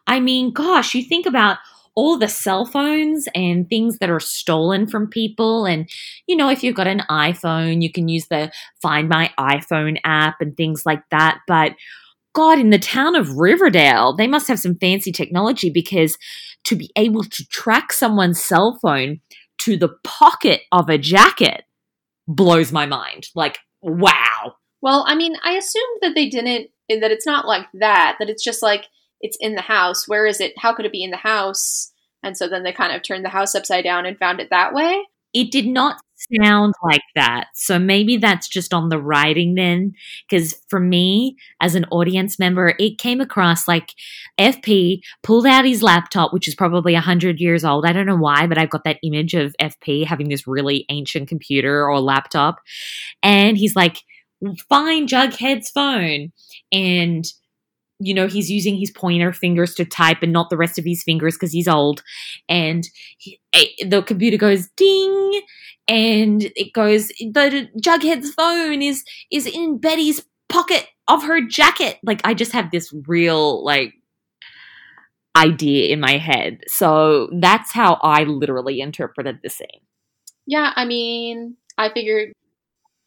I mean, gosh, you think about all the cell phones and things that are stolen from people. And, you know, if you've got an iPhone, you can use the Find My iPhone app and things like that. But God, in the town of Riverdale, they must have some fancy technology because to be able to track someone's cell phone to the pocket of a jacket blows my mind. Like, wow.
Well, I mean, I assumed that they didn't, that it's not like that, that it's just like, it's in the house. Where is it? How could it be in the house? And so then they kind of turned the house upside down and found it that way.
It did not sound like that. So maybe that's just on the writing then. Because for me, as an audience member, it came across like FP pulled out his laptop, which is probably 100 years old. I don't know why, but I've got that image of FP having this really ancient computer or laptop. And he's like, find Jughead's phone. And you know, he's using his pointer fingers to type and not the rest of his fingers because he's old. And he, the computer goes ding, and it goes. The Jughead's phone is is in Betty's pocket of her jacket. Like I just have this real like idea in my head. So that's how I literally interpreted the scene.
Yeah, I mean, I figured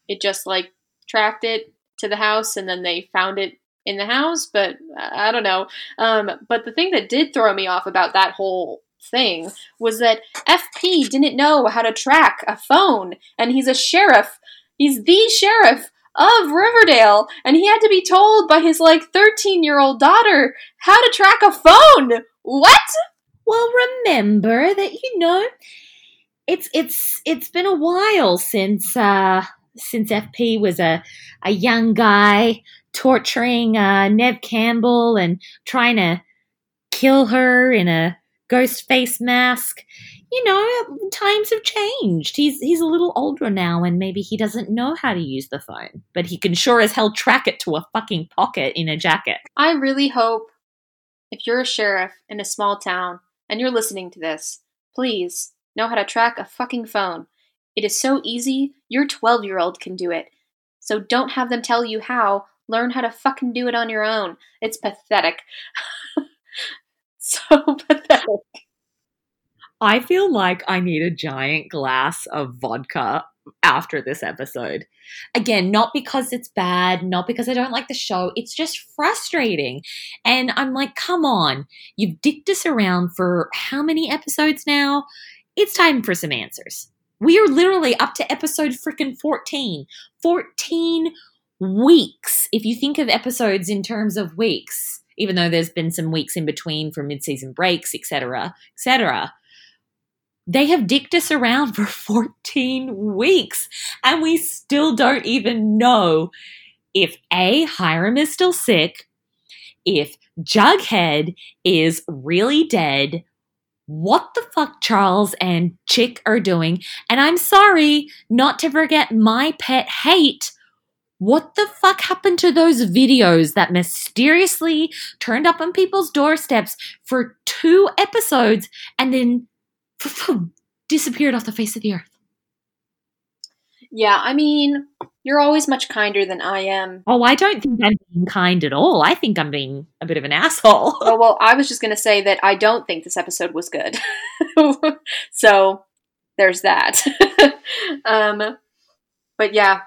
it just like tracked it to the house and then they found it in the house, but I don't know. Um, but the thing that did throw me off about that whole thing was that FP didn't know how to track a phone, and he's a sheriff. He's the sheriff of Riverdale, and he had to be told by his like 13 year old daughter how to track a phone. What?
Well, remember that you know it's it's it's been a while since uh since FP was a a young guy torturing uh, Neve Campbell and trying to kill her in a ghost face mask. You know, times have changed. He's he's a little older now, and maybe he doesn't know how to use the phone, but he can sure as hell track it to a fucking pocket in a jacket.
I really hope if you're a sheriff in a small town and you're listening to this, please know how to track a fucking phone. It is so easy, your 12 year old can do it. So don't have them tell you how Learn how to fucking do it on your own. It's pathetic. so pathetic.
I feel like I need a giant glass of vodka after this episode. Again, not because it's bad, not because I don't like the show. It's just frustrating. And I'm like, come on. You've dicked us around for how many episodes now? It's time for some answers. We are literally up to episode freaking 14. 14 weeks. If you think of episodes in terms of weeks, even though there's been some weeks in between for mid-season breaks, etc., etc. They have dicked us around for 14 weeks, and we still don't even know if A, Hiram is still sick, if Jughead is really dead, what the fuck Charles and Chic are doing. And I'm sorry not to forget my pet hate what the fuck happened to those videos that mysteriously turned up on people's doorsteps for two episodes and then disappeared off the face of the earth?
Yeah, I mean, you're always much kinder than I am.
Oh, I don't think I'm being kind at all. I think I'm being a bit of an asshole.
oh, well, I was just going to say that I don't think this episode was good. so there's that. um, but yeah,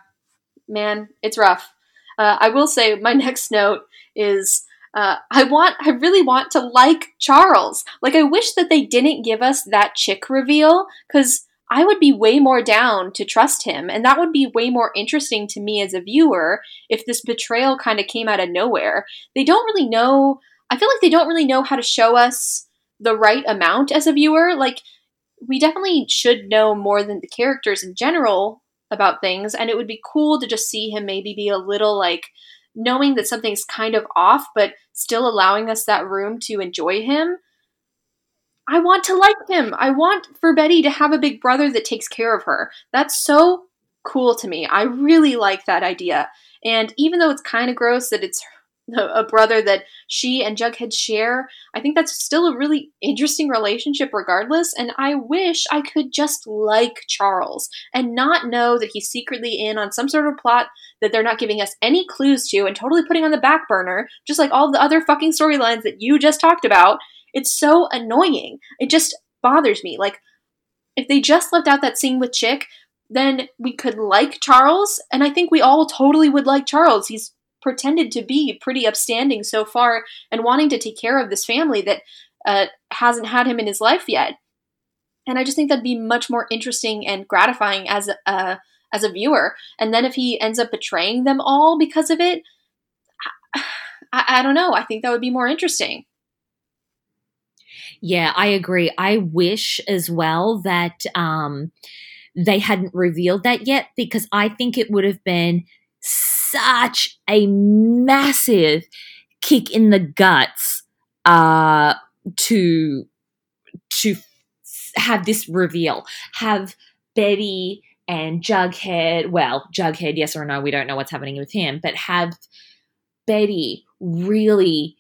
man, it's rough. Uh, I will say my next note is uh, I want, I really want to like Charles. Like, I wish that they didn't give us that Chic reveal because I would be way more down to trust him, and that would be way more interesting to me as a viewer if this betrayal kind of came out of nowhere. They don't really know. I feel like they don't really know how to show us the right amount as a viewer. Like, we definitely should know more than the characters in general about things and it would be cool to just see him maybe be a little like knowing that something's kind of off but still allowing us that room to enjoy him. I want to like him. I want for betty to have a big brother that takes care of her. That's so cool to me. I really like that idea. And even though it's kind of gross that it's a brother that she and Jughead share. I think that's still a really interesting relationship, regardless. And I wish I could just like Charles and not know that he's secretly in on some sort of plot that they're not giving us any clues to and totally putting on the back burner, just like all the other fucking storylines that you just talked about. It's so annoying. It just bothers me. Like, if they just left out that scene with Chic, then we could like Charles, and I think we all totally would like Charles. He's pretended to be pretty upstanding so far and wanting to take care of this family that uh, hasn't had him in his life yet. And I just think that'd be much more interesting and gratifying as a as a viewer. And then if he ends up betraying them all because of it, I, I don't know. I think that would be more interesting.
Yeah, I agree. I wish as well that um, they hadn't revealed that yet because I think it would have been such a massive kick in the guts uh, to to have this reveal, have Betty and Jughead. Well, Jughead, yes or no, we don't know what's happening with him, but have Betty really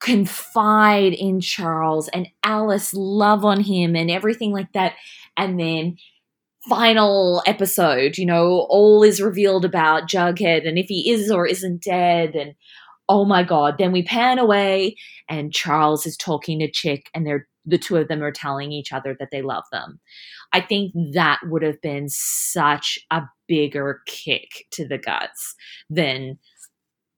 confide in Charles and Alice love on him and everything like that, and then final episode, you know, all is revealed about Jughead and if he is or isn't dead and oh my god, then we pan away and Charles is talking to Chic and they're the two of them are telling each other that they love them. I think that would have been such a bigger kick to the guts than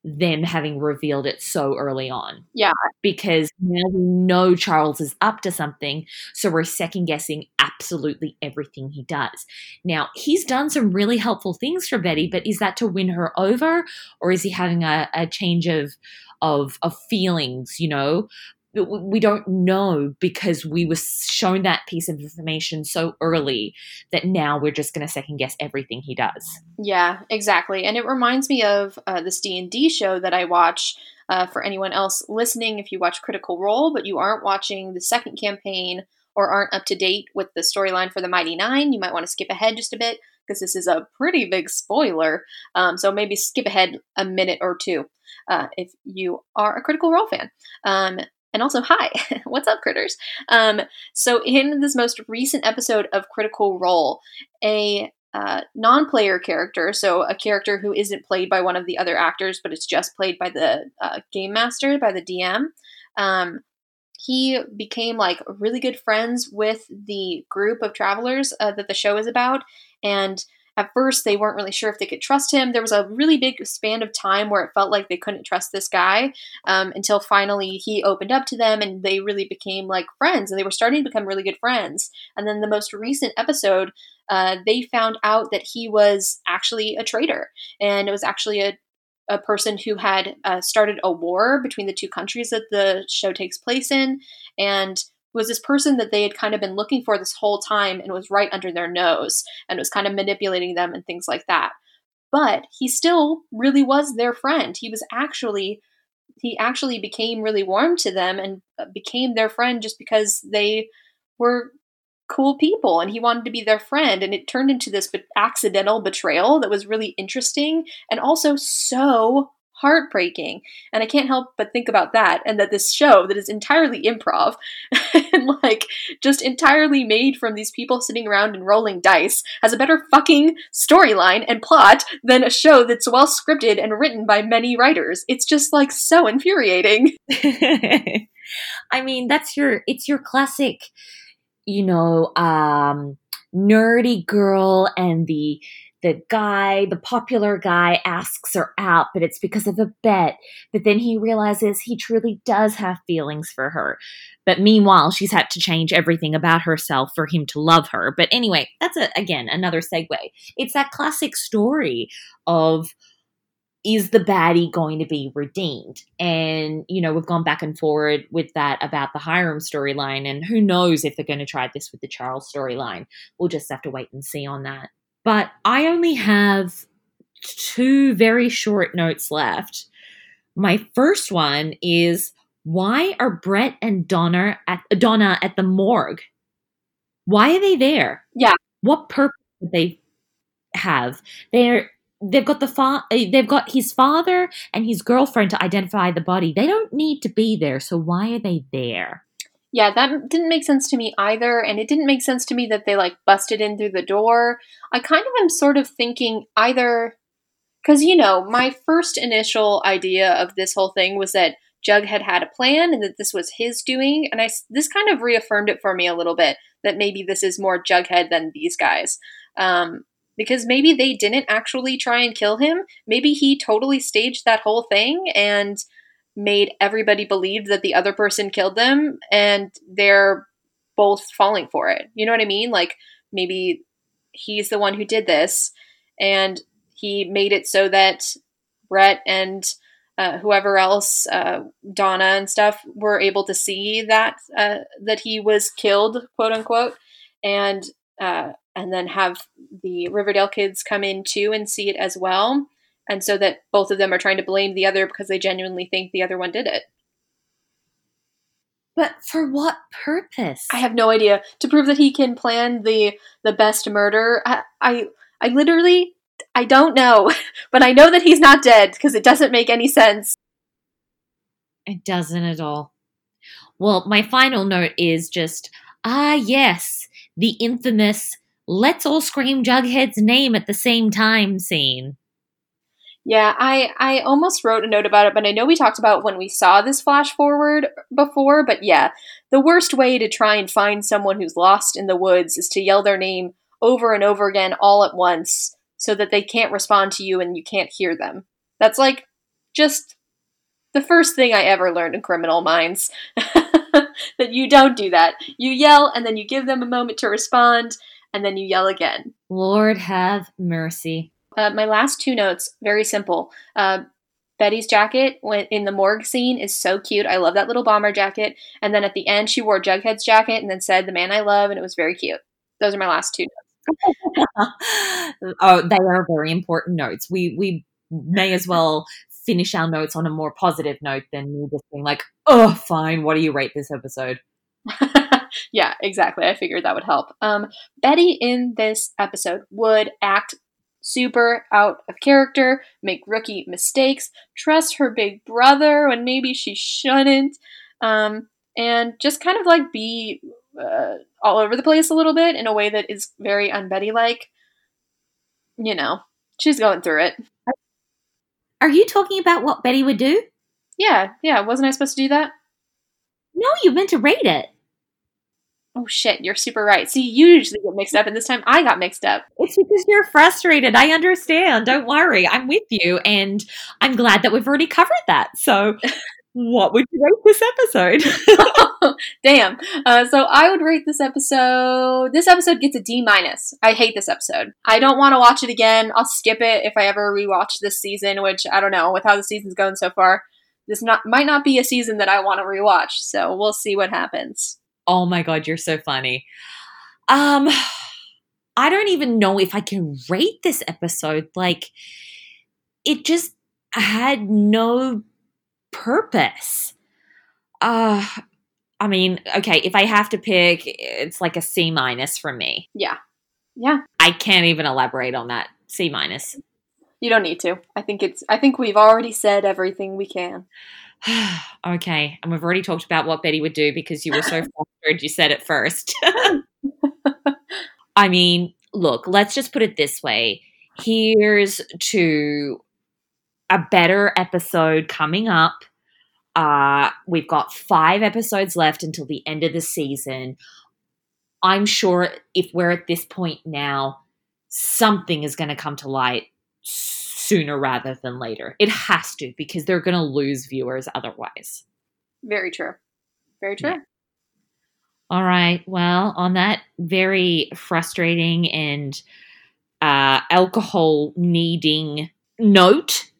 them having revealed it so early on.
Yeah.
Because now we know Charles is up to something, so we're second guessing absolutely everything he does. Now, he's done some really helpful things for Betty, but is that to win her over or is he having a, a change of of of feelings, you know? We don't know because we were shown that piece of information so early that now we're just going to second guess everything he does.
Yeah, exactly. And it reminds me of uh, this D&D show that I watch uh, for anyone else listening if you watch Critical Role but you aren't watching the second campaign or aren't up to date with the storyline for the Mighty Nein, you might want to skip ahead just a bit because this is a pretty big spoiler. Um, so maybe skip ahead a minute or two. Uh, if you are a Critical Role fan. Um, and also, hi, what's up, critters? Um, so, in this most recent episode of Critical Role, a uh, non player character, so a character who isn't played by one of the other actors, but it's just played by the uh, game master, by the DM, um, he became like really good friends with the group of travelers uh, that the show is about. And at first, they weren't really sure if they could trust him. There was a really big span of time where it felt like they couldn't trust this guy um, until finally he opened up to them and they really became like friends and they were starting to become really good friends. And then the most recent episode, uh, they found out that he was actually a traitor and it was actually a a person who had uh, started a war between the two countries that the show takes place in, and was this person that they had kind of been looking for this whole time and was right under their nose and was kind of manipulating them and things like that. But he still really was their friend. He was actually he actually became really warm to them and uh, became their friend just because they were cool people and he wanted to be their friend and it turned into this accidental betrayal that was really interesting and also so heartbreaking. And I can't help but think about that and that this show that is entirely improv and like just entirely made from these people sitting around and rolling dice has a better fucking storyline and plot than a show that's well scripted and written by many writers. It's just like so infuriating.
I mean, that's your it's your classic, you know, um nerdy girl and the the guy, the popular guy, asks her out, but it's because of a bet. But then he realizes he truly does have feelings for her. But meanwhile, she's had to change everything about herself for him to love her. But anyway, that's a, again another segue. It's that classic story of is the baddie going to be redeemed? And, you know, we've gone back and forward with that about the Hiram storyline, and who knows if they're going to try this with the Charles storyline. We'll just have to wait and see on that. But I only have two very short notes left. My first one is why are Brett and Donna at Donna at the morgue? Why are they there?
Yeah.
What purpose do they have? They're they've got the fa- eh, they've got his father and his girlfriend to identify the body. They don't need to be there, so why are they there?
Yeah, that didn't make sense to me either. And it didn't make sense to me that they like busted in through the door. I kind of am sort of thinking either because, you know, my first initial idea of this whole thing was that Jughead had a plan and that this was his doing. And I, this kind of reaffirmed it for me a little bit that maybe this is more Jughead than these guys. Um, because maybe they didn't actually try and kill him. Maybe he totally staged that whole thing and made everybody believe that the other person killed them and they're both falling for it. You know what I mean? Like maybe he's the one who did this and he made it so that Brett and uh, whoever else, uh, Donna and stuff, were able to see that uh, that he was killed, quote unquote, and uh, and then have the Riverdale kids come in too and see it as well and so that both of them are trying to blame the other because they genuinely think the other one did it.
But for what purpose?
I have no idea. To prove that he can plan the the best murder. I I, I literally I don't know, but I know that he's not dead because it doesn't make any sense.
It doesn't at all. Well, my final note is just ah yes, the infamous let's all scream Jughead's name at the same time scene.
Yeah, I I almost wrote a note about it, but I know we talked about when we saw this flash forward before, but yeah, the worst way to try and find someone who's lost in the woods is to yell their name over and over again all at once so that they can't respond to you and you can't hear them. That's like just the first thing I ever learned in Criminal Minds. that you don't do that. You yell and then you give them a moment to respond and then you yell again.
Lord have mercy.
Uh, my last two notes, very simple. Uh, Betty's jacket in the morgue scene is so cute. I love that little bomber jacket. And then at the end, she wore Jughead's jacket and then said, "The man I love," and it was very cute. Those are my last two
notes. oh, they are very important notes. We we may as well finish our notes on a more positive note than me just being like, "Oh, fine. What do you rate this episode?"
yeah, exactly. I figured that would help. Um, Betty in this episode would act super out of character, make rookie mistakes, trust her big brother when maybe she shouldn't, um, and just kind of like be uh, all over the place a little bit in a way that is very unbetty like. You know, she's going through it.
Are you talking about what Betty would do?
Yeah, yeah. Wasn't I supposed to do that?
No, you meant to rate it.
Oh shit, you're super right. See, you usually get mixed up, and this time I got mixed up.
It's because you're frustrated. I understand. Don't worry. I'm with you. And I'm glad that we've already covered that. So, what would you rate this episode?
Damn. Uh, so I would rate this episode. This episode gets a D minus. I hate this episode. I don't want to watch it again. I'll skip it if I ever rewatch this season, which I don't know. With how the season's going so far, this not might not be a season that I want to rewatch. So we'll see what happens.
Oh my God, you're so funny. Um, I don't even know if I can rate this episode. Like, it just had no purpose. Uh, I mean, okay, if I have to pick, it's like a C minus for me.
Yeah. Yeah.
I can't even elaborate on that. C minus.
You don't need to. I think it's. I think we've already said everything we can.
okay, and we've already talked about what Betty would do because you were so frustrated you said it first. I mean, look, let's just put it this way. Here's to a better episode coming up. Uh, we've got five episodes left until the end of the season. I'm sure if we're at this point now, something is going to come to light sooner rather than later. It has to because they're going to lose viewers otherwise.
Very true. Very true.
Yeah. All right. Well, on that very frustrating and uh, alcohol needing note,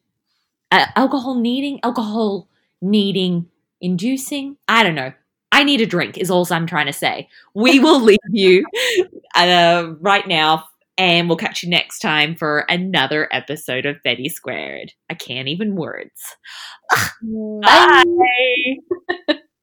uh, alcohol needing, alcohol needing, inducing. I don't know. I need a drink, is all I'm trying to say. We will leave you uh, right now, and we'll catch you next time for another episode of Betty Squared. I can't even words. Bye.